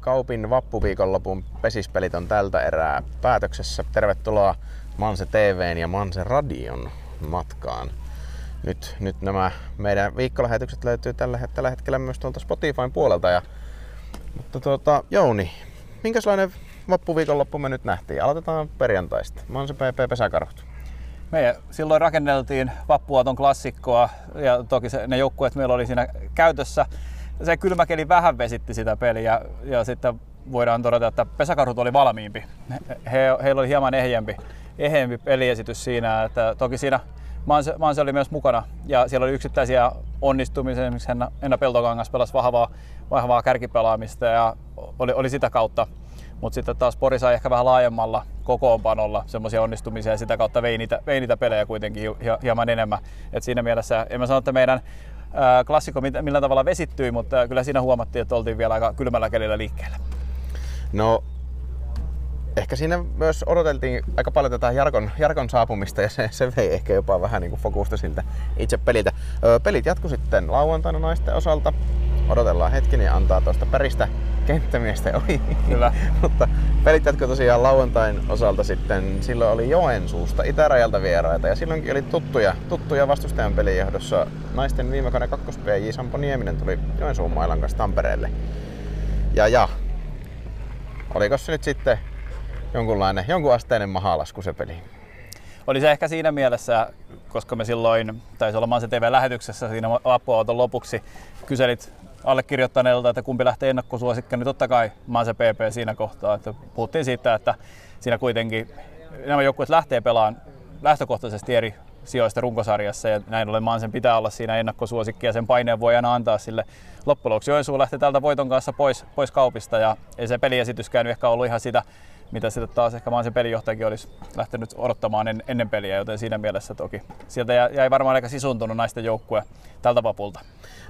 Kaupin vappuviikonlopun pesispelit on tältä erää päätöksessä. Tervetuloa Manse TVn ja Manse Radion matkaan. Nyt, nyt nämä meidän viikkolähetykset löytyy tällä, tällä hetkellä myös tuolta Spotifyn puolelta. Ja, mutta tuota, Jouni, minkälainen vappuviikonloppu me nyt nähtiin? Aloitetaan perjantaista. Manse PP Pesäkarhut. Me silloin rakenneltiin Vappuaton klassikkoa ja toki se, ne joukkueet meillä oli siinä käytössä. Se kylmäkeli vähän vesitti sitä peliä ja sitten voidaan todeta, että pesäkarhut oli valmiimpi. He, heillä oli hieman ehjempi, ehjempi peliesitys siinä, että toki siinä Manse, Manse oli myös mukana ja siellä oli yksittäisiä onnistumisia, esimerkiksi Henna, Henna Peltokangas pelasi vahvaa, vahvaa kärkipelaamista ja oli, oli sitä kautta mutta sitten taas Pori sai ehkä vähän laajemmalla kokoonpanolla semmoisia onnistumisia ja sitä kautta vei niitä, vei niitä pelejä kuitenkin hieman enemmän. Et siinä mielessä en mä sano, että meidän klassikko millä tavalla vesittyi, mutta kyllä siinä huomattiin, että oltiin vielä aika kylmällä kelillä liikkeellä. No ehkä siinä myös odoteltiin aika paljon tätä Jarkon, Jarkon saapumista ja se, se vei ehkä jopa vähän niin kuin fokusta siltä itse peliltä. Pelit jatku sitten lauantaina naisten osalta. Odotellaan hetki, niin antaa tuosta päristä kenttämiestä ohi. Kyllä. Mutta pelit jatkoi tosiaan lauantain osalta sitten. Silloin oli Joensuusta, itärajalta vieraita ja silloinkin oli tuttuja, tuttuja vastustajan pelijohdossa. Naisten viime kauden 2 PJ Sampo Nieminen tuli Joensuun mailan kanssa Tampereelle. Ja ja, oliko se nyt sitten jonkunlainen, jonkun asteinen mahalasku se peli? Oli se ehkä siinä mielessä, koska me silloin, taisi olla Manse TV-lähetyksessä siinä vappuauton lopuksi, kyselit allekirjoittaneelta, että kumpi lähtee ennakkosuosikka, niin totta kai mä se PP siinä kohtaa. Että puhuttiin siitä, että siinä kuitenkin nämä joukkueet lähtee pelaamaan lähtökohtaisesti eri sijoista runkosarjassa ja näin ollen Mansen pitää olla siinä ennakkosuosikki ja sen paineen voi aina antaa sille. Loppujen lopuksi Joensuu lähti tältä voiton kanssa pois, pois kaupista ja ei se peliesityskään ehkä ollut ihan sitä, mitä sitten taas ehkä Mansen pelijohtajakin olisi lähtenyt odottamaan en, ennen peliä, joten siinä mielessä toki sieltä jäi varmaan aika sisuntunut naisten joukkue tältä vapulta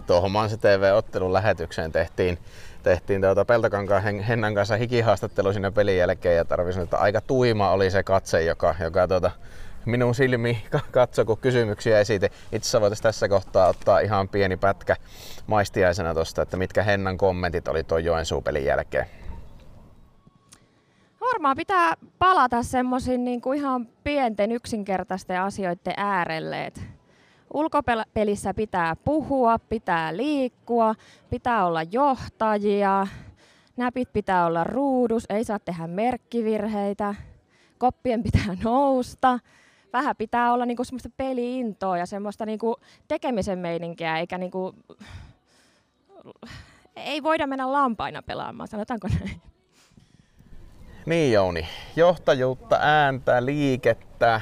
tuohon Manse TV-ottelun lähetykseen tehtiin, tehtiin tuota Peltokankaan Hennan kanssa hikihaastattelu siinä pelin jälkeen ja tarvitsin, että aika tuima oli se katse, joka, joka tuota, minun silmi katsoi, kun kysymyksiä esiti. Itse asiassa voitaisiin tässä kohtaa ottaa ihan pieni pätkä maistiaisena tuosta, että mitkä Hennan kommentit oli tuon Joensuun pelin jälkeen. Varmaan pitää palata semmoisiin niin kuin ihan pienten yksinkertaisten asioiden äärelle. Et Ulkopelissä pitää puhua, pitää liikkua, pitää olla johtajia, näpit pitää olla ruudus, ei saa tehdä merkkivirheitä, koppien pitää nousta. Vähän pitää olla niinku semmoista peliintoa ja semmoista niinku tekemisen meininkiä, eikä niinku, ei voida mennä lampaina pelaamaan, sanotaanko näin. Niin Jouni, johtajuutta, ääntä, liikettä,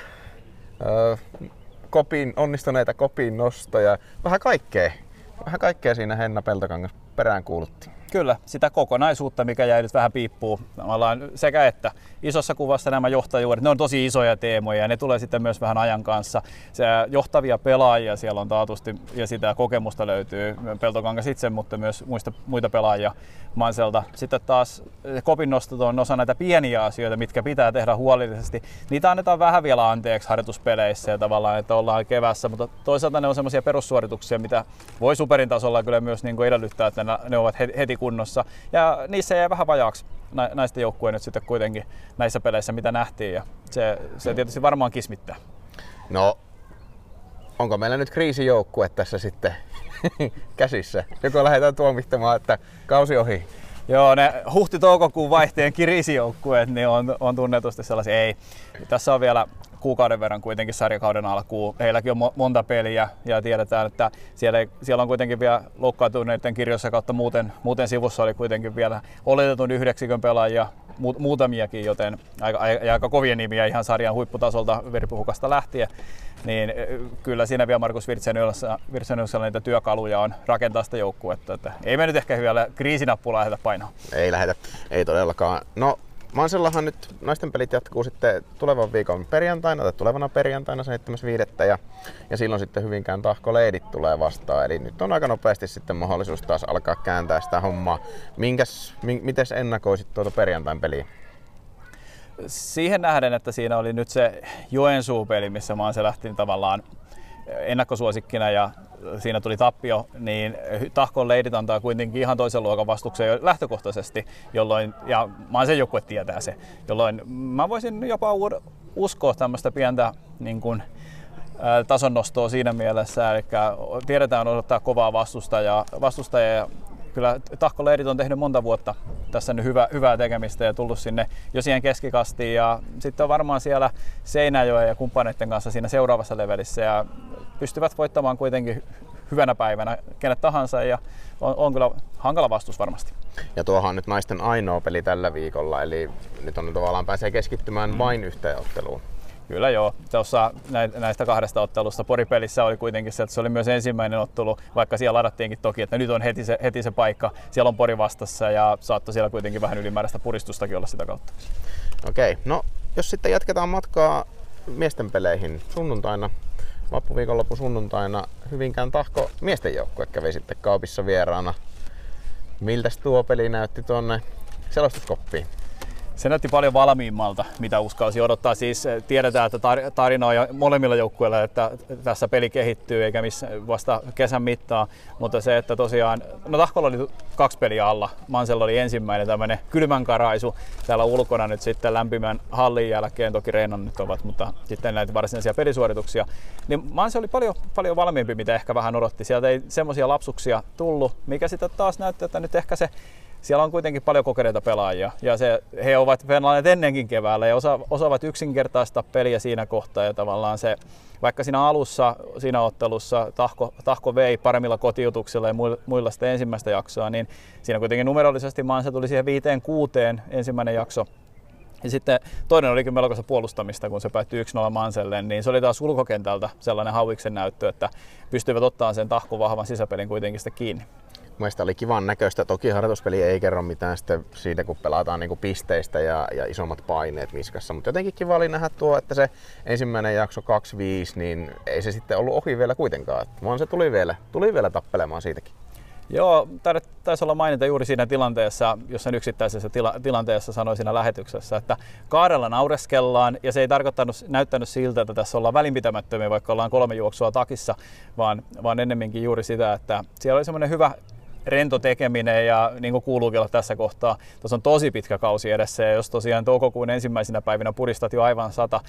öö, kopin, onnistuneita kopin nostoja, vähän kaikkea. Vähän kaikkea siinä Henna Peltokangas perään kuulutti. Kyllä, sitä kokonaisuutta, mikä jäi nyt vähän piippuun sekä että isossa kuvassa nämä johtajuudet, ne on tosi isoja teemoja ja ne tulee sitten myös vähän ajan kanssa. Se johtavia pelaajia siellä on taatusti ja sitä kokemusta löytyy Peltokangas itse, mutta myös muista, muita pelaajia Manselta. Sitten taas kopin nostot on osa näitä pieniä asioita, mitkä pitää tehdä huolellisesti. Niitä annetaan vähän vielä anteeksi harjoituspeleissä ja tavallaan, että ollaan kevässä, mutta toisaalta ne on semmoisia perussuorituksia, mitä voi superin tasolla kyllä myös niin kuin edellyttää, että ne ovat heti kunnossa. Ja niissä jäi vähän vajaaksi naisten joukkueen nyt sitten kuitenkin näissä peleissä, mitä nähtiin. Ja se, se tietysti varmaan kismittää. No, onko meillä nyt kriisijoukkue tässä sitten käsissä? Joko lähdetään tuomittamaan, että kausi ohi? Joo, ne huhti-toukokuun vaihteen kriisijoukkueet niin on, on tunnetusti sellaisia. Ei. Tässä on vielä kuukauden verran kuitenkin sarjakauden alkuun. Heilläkin on monta peliä ja tiedetään, että siellä, siellä on kuitenkin vielä loukkaantuneiden kirjoissa kautta muuten, muuten sivussa oli kuitenkin vielä oletetun yhdeksikön pelaajia muutamiakin, joten aika, aika kovia nimiä ihan sarjan huipputasolta veripuhukasta lähtien. Niin kyllä siinä vielä Markus Virtsenysellä niitä työkaluja on rakentaa sitä joukkuetta. Että ei me nyt ehkä vielä kriisinappulaa lähdetä painoa. Ei lähdetä, ei todellakaan. No Mansellahan nyt naisten pelit jatkuu sitten tulevan viikon perjantaina tai tulevana perjantaina 7.5. Ja, ja silloin sitten Hyvinkään tahko leidit tulee vastaan. Eli nyt on aika nopeasti sitten mahdollisuus taas alkaa kääntää sitä hommaa. Minkäs, mi, mites ennakoisit tuota perjantain peliä? Siihen nähden, että siinä oli nyt se Joensuu-peli, missä Manse lähti tavallaan ennakkosuosikkina ja siinä tuli tappio, niin Tahkon leidit antaa kuitenkin ihan toisen luokan vastuksen jo lähtökohtaisesti, jolloin, ja mä sen joukkue tietää se, jolloin mä voisin jopa uskoa tämmöistä pientä niin kuin, tason nostoa siinä mielessä, eli tiedetään odottaa kovaa vastustajaa, vastustajaa ja kyllä tahkoleirit on tehnyt monta vuotta tässä nyt hyvä, hyvää tekemistä ja tullut sinne jo siihen keskikastiin ja sitten on varmaan siellä Seinäjoen ja kumppaneiden kanssa siinä seuraavassa levelissä ja pystyvät voittamaan kuitenkin hyvänä päivänä kenet tahansa ja on, on kyllä hankala vastus varmasti. Ja tuohan on nyt naisten ainoa peli tällä viikolla, eli nyt on tavallaan pääsee keskittymään mm. vain yhteen otteluun. Kyllä joo. Tuossa näistä kahdesta ottelusta Poripelissä oli kuitenkin se, että se oli myös ensimmäinen ottelu, vaikka siellä ladattiinkin toki, että nyt on heti se, heti se paikka. Siellä on Pori vastassa ja saattoi siellä kuitenkin vähän ylimääräistä puristustakin olla sitä kautta. Okei, no jos sitten jatketaan matkaa miesten peleihin sunnuntaina, vappuviikonloppu sunnuntaina Hyvinkään tahko miesten joukkue kävi sitten kaupissa vieraana. Miltä tuo peli näytti tuonne selostuskoppiin? Se näytti paljon valmiimmalta, mitä uskalsi odottaa. Siis eh, tiedetään, että tarina on molemmilla joukkueilla, että tässä peli kehittyy eikä missä vasta kesän mittaa. Mutta se, että tosiaan, no Tahkolla oli kaksi peliä alla. Mansella oli ensimmäinen tämmöinen kylmän karaisu täällä ulkona nyt sitten lämpimän hallin jälkeen. Toki Reenan nyt ovat, mutta sitten näitä varsinaisia pelisuorituksia. Niin Manse oli paljon, paljon valmiimpi, mitä ehkä vähän odotti. Sieltä ei semmoisia lapsuksia tullut, mikä sitten taas näyttää, että nyt ehkä se siellä on kuitenkin paljon kokeneita pelaajia ja se, he ovat pelanneet ennenkin keväällä ja osa, osaavat yksinkertaista peliä siinä kohtaa ja tavallaan se, vaikka siinä alussa, siinä ottelussa Tahko, Tahko vei paremmilla kotiutuksilla ja muilla sitä ensimmäistä jaksoa, niin siinä kuitenkin numerollisesti maansa tuli siihen viiteen kuuteen ensimmäinen jakso ja sitten toinen olikin melkoista puolustamista, kun se päättyi 1-0 Manselle, niin se oli taas ulkokentältä sellainen hauiksen näyttö, että pystyivät ottamaan sen tahku vahvan sisäpelin kuitenkin sitä kiinni. Mielestäni oli kivan näköistä. Toki harjoituspeli ei kerro mitään siitä, kun pelataan niin kuin pisteistä ja, ja isommat paineet niskassa. Mutta jotenkin kiva oli nähdä tuo, että se ensimmäinen jakso 2-5, niin ei se sitten ollut ohi vielä kuitenkaan. Vaan se tuli vielä, tuli vielä tappelemaan siitäkin. Joo, taisi olla mainita juuri siinä tilanteessa, jos sen yksittäisessä tila, tilanteessa sanoi siinä lähetyksessä, että kaarella naureskellaan ja se ei tarkoittanut, näyttänyt siltä, että tässä ollaan välinpitämättömiä, vaikka ollaan kolme juoksua takissa, vaan, vaan ennemminkin juuri sitä, että siellä oli semmoinen hyvä rento tekeminen ja niin kuin kuuluukin olla tässä kohtaa. Tuossa on tosi pitkä kausi edessä ja jos tosiaan toukokuun ensimmäisenä päivinä puristat jo aivan sata,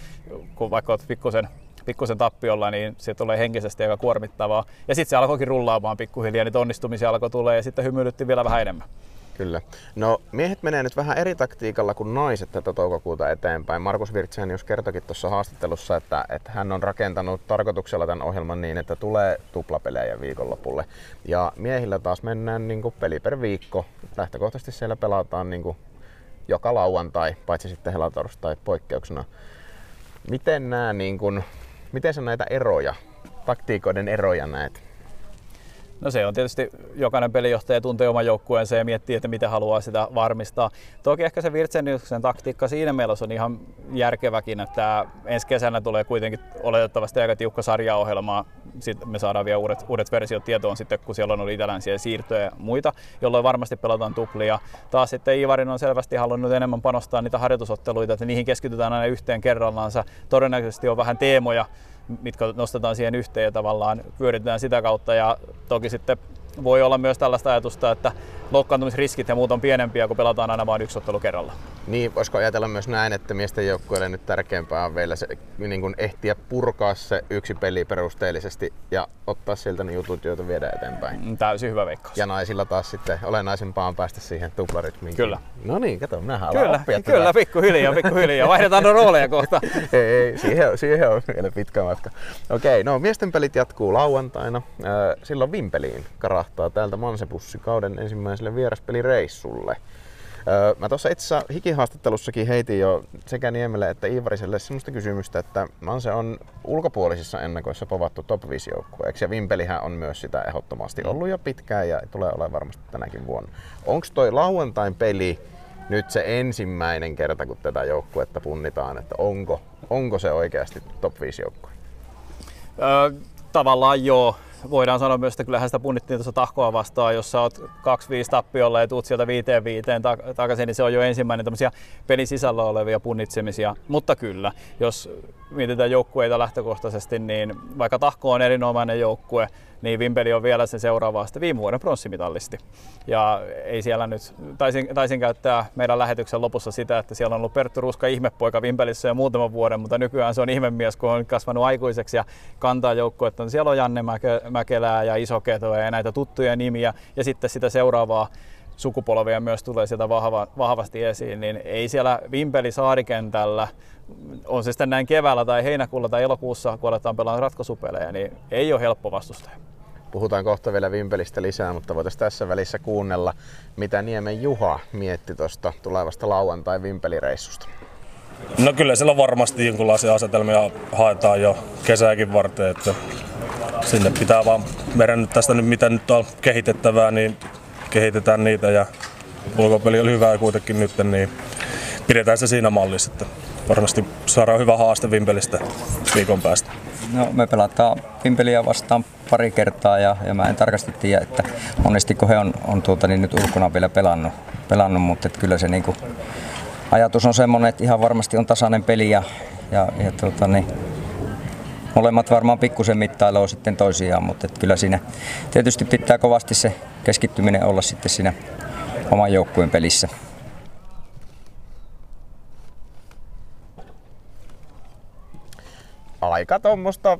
kun vaikka olet pikkusen pikkusen tappiolla, niin se tulee henkisesti aika kuormittavaa. Ja sitten se alkoikin rullaamaan pikkuhiljaa, niin onnistumisia alkoi tulee ja sitten hymyilytti vielä vähän enemmän. Kyllä. No miehet menee nyt vähän eri taktiikalla kuin naiset tätä toukokuuta eteenpäin. Markus Virtsen jos kertokin tuossa haastattelussa, että, että hän on rakentanut tarkoituksella tämän ohjelman niin, että tulee tuplapelejä viikonlopulle. Ja miehillä taas mennään niin kuin peli per viikko. Lähtökohtaisesti siellä pelataan niin kuin joka lauantai, paitsi sitten helatorstai poikkeuksena. Miten nämä, niin kuin, miten sä näitä eroja, taktiikoiden eroja näet? No se on tietysti, jokainen pelijohtaja tuntee oman joukkueensa ja miettii, että miten haluaa sitä varmistaa. Toki ehkä se Virtseniuksen taktiikka siinä mielessä on ihan järkeväkin, että ensi kesänä tulee kuitenkin oletettavasti aika tiukka sarjaohjelma. Sitten me saadaan vielä uudet, uudet versiot tietoon sitten, kun siellä on ollut itälänsiä siirtoja ja muita, jolloin varmasti pelataan tuplia. Taas sitten Ivarin on selvästi halunnut enemmän panostaa niitä harjoitusotteluita, että niihin keskitytään aina yhteen kerrallaansa. Todennäköisesti on vähän teemoja, mitkä nostetaan siihen yhteen ja tavallaan pyöritetään sitä kautta. Ja toki sitten voi olla myös tällaista ajatusta, että loukkaantumisriskit ja muut on pienempiä, kun pelataan aina vain yksi ottelu kerralla. Niin, voisiko ajatella myös näin, että miesten joukkueelle nyt tärkeämpää on vielä se, niin kuin ehtiä purkaa se yksi peli perusteellisesti ja ottaa sieltä ne jutut, joita viedään eteenpäin. Mm, täysin hyvä veikkaus. Ja naisilla taas sitten olennaisempaa on päästä siihen tuplarytmiin. Kyllä. No niin, kato, minä Kyllä, oppia kyllä, pikkuhiljaa, pikkuhiljaa. Vaihdetaan no rooleja kohta. ei, ei siihen, siihen on vielä pitkä matka. Okei, no miesten pelit jatkuu lauantaina. Silloin Vimpeliin karahtaa täältä Mansepussi kauden ensimmäiselle vieraspelireissulle. Mä tuossa itse hikihaastattelussakin heitin jo sekä Niemelle että Iivariselle sellaista kysymystä, että Manse on ulkopuolisissa ennakoissa povattu top 5 joukkueeksi ja Vimpelihän on myös sitä ehdottomasti ollut jo pitkään ja tulee olemaan varmasti tänäkin vuonna. Onko toi lauantain peli nyt se ensimmäinen kerta, kun tätä joukkuetta punnitaan, että onko, onko se oikeasti top 5 joukkue? Öö, tavallaan joo voidaan sanoa myös, että kyllähän sitä punnittiin tuossa tahkoa vastaan, jos sä oot 2-5 tappiolla ja tuut sieltä 5-5 takaisin, niin se on jo ensimmäinen tämmöisiä pelin sisällä olevia punnitsemisia. Mutta kyllä, jos mietitään joukkueita lähtökohtaisesti, niin vaikka tahko on erinomainen joukkue, niin Vimpeli on vielä se seuraava sitten viime vuoden pronssimitallisti. Ja ei siellä nyt, taisin, taisin käyttää meidän lähetyksen lopussa sitä, että siellä on ollut Perttu Ruska ihmepoika Vimpelissä jo muutaman vuoden, mutta nykyään se on ihmemies, kun on kasvanut aikuiseksi ja kantaa joukkuetta. Siellä on Janne Mäkelää ja Iso Ketoa ja näitä tuttuja nimiä ja sitten sitä seuraavaa sukupolvia myös tulee sieltä vahva, vahvasti esiin, niin ei siellä Vimpeli saarikentällä, on se sitten näin keväällä tai heinäkuulla tai elokuussa, kun aletaan pelaamaan ratkaisupelejä, niin ei ole helppo vastustaja. Puhutaan kohta vielä Vimpelistä lisää, mutta voitaisiin tässä välissä kuunnella, mitä Niemen Juha mietti tuosta tulevasta lauantai Vimpelireissusta. No kyllä siellä varmasti jonkinlaisia asetelmia haetaan jo kesääkin varten, että sinne pitää vaan meidän nyt tästä nyt mitä nyt on kehitettävää, niin kehitetään niitä ja ulkopeli oli hyvää kuitenkin nyt, niin pidetään se siinä mallissa, että varmasti saadaan hyvä haaste Vimpelistä viikon päästä. No, me pelataan Vimpeliä vastaan pari kertaa ja, ja mä en tarkasti tiedä, että monesti kun he on, on tuota, niin nyt ulkona vielä pelannut, pelannut mutta että kyllä se niin kuin, ajatus on semmoinen, että ihan varmasti on tasainen peli ja, ja, ja tuota, niin, molemmat varmaan pikkusen mittailee sitten toisiaan, mutta että kyllä siinä tietysti pitää kovasti se keskittyminen olla sitten siinä oman joukkueen pelissä. Aika tuommoista,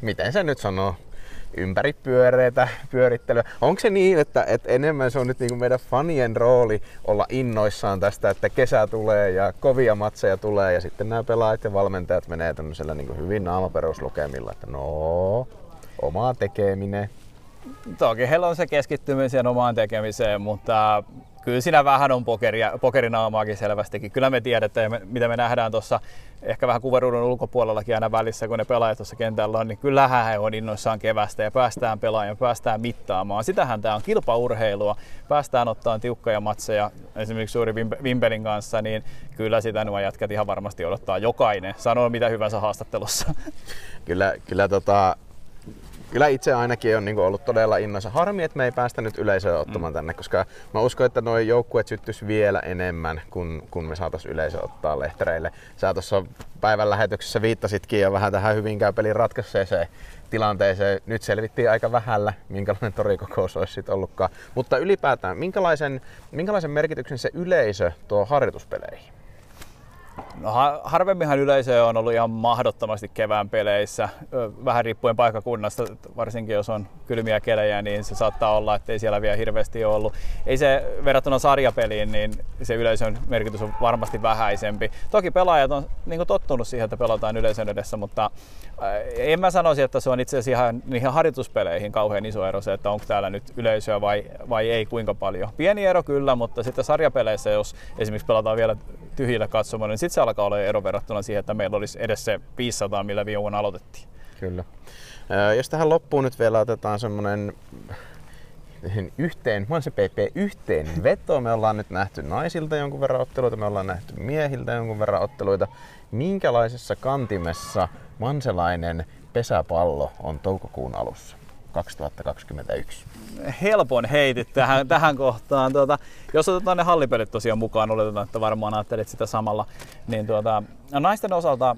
miten se nyt sanoo, ympäripyöreitä pyörittelyä. Onko se niin, että, että enemmän se on nyt niin kuin meidän fanien rooli olla innoissaan tästä, että kesä tulee ja kovia matseja tulee ja sitten nämä pelaajat ja valmentajat menee tämmöisellä niin kuin hyvin naamaperuslukemilla, että no, omaa tekeminen. Toki heillä on se keskittyminen siihen omaan tekemiseen, mutta kyllä siinä vähän on pokeria, pokerinaamaakin selvästikin. Kyllä me tiedetään, mitä me nähdään tuossa ehkä vähän kuvaruudun ulkopuolellakin aina välissä, kun ne pelaajat tuossa kentällä on, niin kyllähän he on innoissaan kevästä ja päästään pelaamaan, päästään mittaamaan. Sitähän tämä on kilpaurheilua, päästään ottaa tiukkoja matseja esimerkiksi suuri Vimpelin kanssa, niin kyllä sitä nuo jätkät ihan varmasti odottaa jokainen. Sanoo mitä hyvänsä haastattelussa. Kyllä, kyllä tota, kyllä itse ainakin on niin ollut todella innoissa. Harmi, että me ei päästä nyt yleisöä ottamaan mm. tänne, koska mä uskon, että nuo joukkueet syttyisi vielä enemmän, kun, kun me saataisiin yleisö ottaa lehtereille. Sä tuossa päivän lähetyksessä viittasitkin jo vähän tähän Hyvinkään pelin ratkaisseeseen tilanteeseen. Nyt selvittiin aika vähällä, minkälainen torikokous olisi sitten ollutkaan. Mutta ylipäätään, minkälaisen, minkälaisen merkityksen se yleisö tuo harjoituspeleihin? No, harvemminhan yleisö on ollut ihan mahdottomasti kevään peleissä, vähän riippuen paikkakunnasta, varsinkin jos on kylmiä kelejä, niin se saattaa olla, että ei siellä vielä hirveästi ole ollut. Ei se verrattuna sarjapeliin, niin se yleisön merkitys on varmasti vähäisempi. Toki pelaajat on niin tottunut siihen, että pelataan yleisön edessä, mutta en mä sanoisi, että se on itse asiassa ihan niihin harjoituspeleihin kauhean iso ero se, että onko täällä nyt yleisöä vai, vai ei kuinka paljon. Pieni ero kyllä, mutta sitten sarjapeleissä, jos esimerkiksi pelataan vielä tyhjillä katsomaan, niin sitten se alkaa olla ero verrattuna siihen, että meillä olisi edes se 500, millä viime vuonna aloitettiin. Kyllä. Jos tähän loppuun nyt vielä otetaan semmoinen yhteen, PP yhteen veto. Me ollaan nyt nähty naisilta jonkun verran otteluita, me ollaan nähty miehiltä jonkun verran otteluita. Minkälaisessa kantimessa manselainen pesäpallo on toukokuun alussa 2021? helpon heitit tähän, tähän kohtaan. Tuota, jos otetaan ne hallipelit tosiaan mukaan, oletetaan, että varmaan ajattelit sitä samalla, niin tuota, no naisten osalta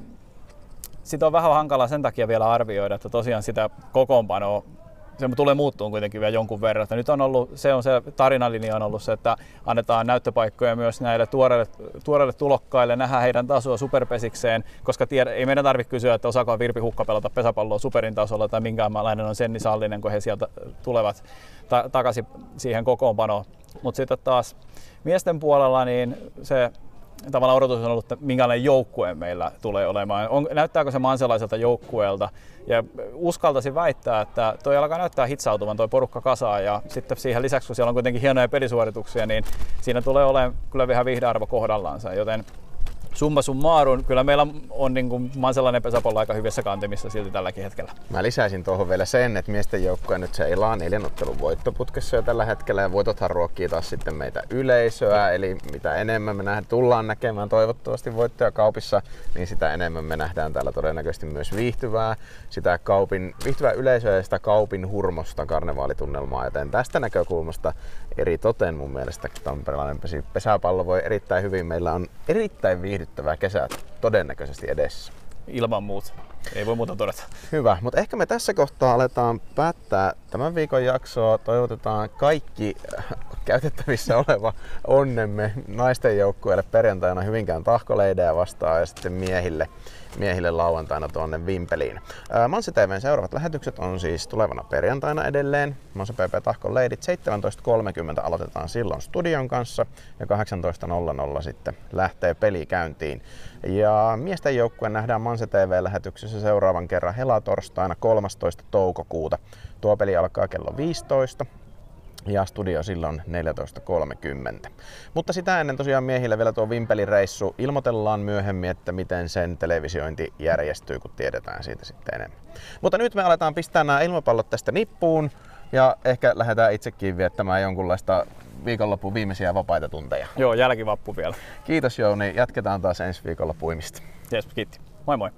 sitä on vähän hankala sen takia vielä arvioida, että tosiaan sitä kokoonpanoa se tulee muuttuun kuitenkin vielä jonkun verran. Nyt on ollut, se on se tarinalinja on ollut se, että annetaan näyttöpaikkoja myös näille tuoreille, tuoreille tulokkaille, nähdään heidän tasoa superpesikseen, koska tiedä, ei meidän tarvitse kysyä, että osaako Virpi Hukka pelata pesäpalloa superin tasolla tai minkäänlainen on Senni Sallinen, kun he sieltä tulevat ta- takaisin siihen kokoonpanoon. Mutta sitten taas miesten puolella niin se tavallaan odotus on ollut, että minkälainen joukkue meillä tulee olemaan. On, näyttääkö se manselaiselta joukkueelta? Ja uskaltaisin väittää, että toi alkaa näyttää hitsautuvan toi porukka kasaan ja sitten siihen lisäksi, kun siellä on kuitenkin hienoja pelisuorituksia, niin siinä tulee olemaan kyllä vähän vihdearvo kohdallaansa. Joten summa summarum, kyllä meillä on niin kuin, mä sellainen pesäpallo aika hyvissä kantimissa silti tälläkin hetkellä. Mä lisäisin tuohon vielä sen, että miesten joukkue nyt se elaa neljän ottelun voittoputkessa jo tällä hetkellä ja voitothan ruokkii taas sitten meitä yleisöä, eli mitä enemmän me nähdään, tullaan näkemään toivottavasti voittoja kaupissa, niin sitä enemmän me nähdään täällä todennäköisesti myös viihtyvää, sitä kaupin, viihtyvää yleisöä ja sitä kaupin hurmosta karnevaalitunnelmaa, joten tästä näkökulmasta eri toten mun mielestä tamperelainen pesäpallo voi erittäin hyvin. Meillä on erittäin viihdyttävää kesää todennäköisesti edessä. Ilman muuta. Ei voi muuta todeta. Hyvä, mutta ehkä me tässä kohtaa aletaan päättää tämän viikon jaksoa. Toivotetaan kaikki käytettävissä oleva onnemme naisten joukkueelle perjantaina Hyvinkään tahkoleidejä vastaan ja sitten miehille, miehille lauantaina tuonne Vimpeliin. Manse TVn seuraavat lähetykset on siis tulevana perjantaina edelleen. Manse PP Tahkon leidit 17.30 aloitetaan silloin studion kanssa ja 18.00 sitten lähtee peli käyntiin. Ja miesten joukkue nähdään Manse TV-lähetyksessä seuraavan kerran helatorstaina 13. toukokuuta. Tuo peli alkaa kello 15 ja studio silloin 14.30. Mutta sitä ennen tosiaan miehille vielä tuo Vimpelireissu. Ilmoitellaan myöhemmin, että miten sen televisiointi järjestyy, kun tiedetään siitä sitten enemmän. Mutta nyt me aletaan pistää nämä ilmapallot tästä nippuun ja ehkä lähdetään itsekin viettämään jonkunlaista viikonlopun viimeisiä vapaita tunteja. Joo, jälkivappu vielä. Kiitos Jouni, jatketaan taas ensi viikolla puimista. Jes, kiitti. Moi moi.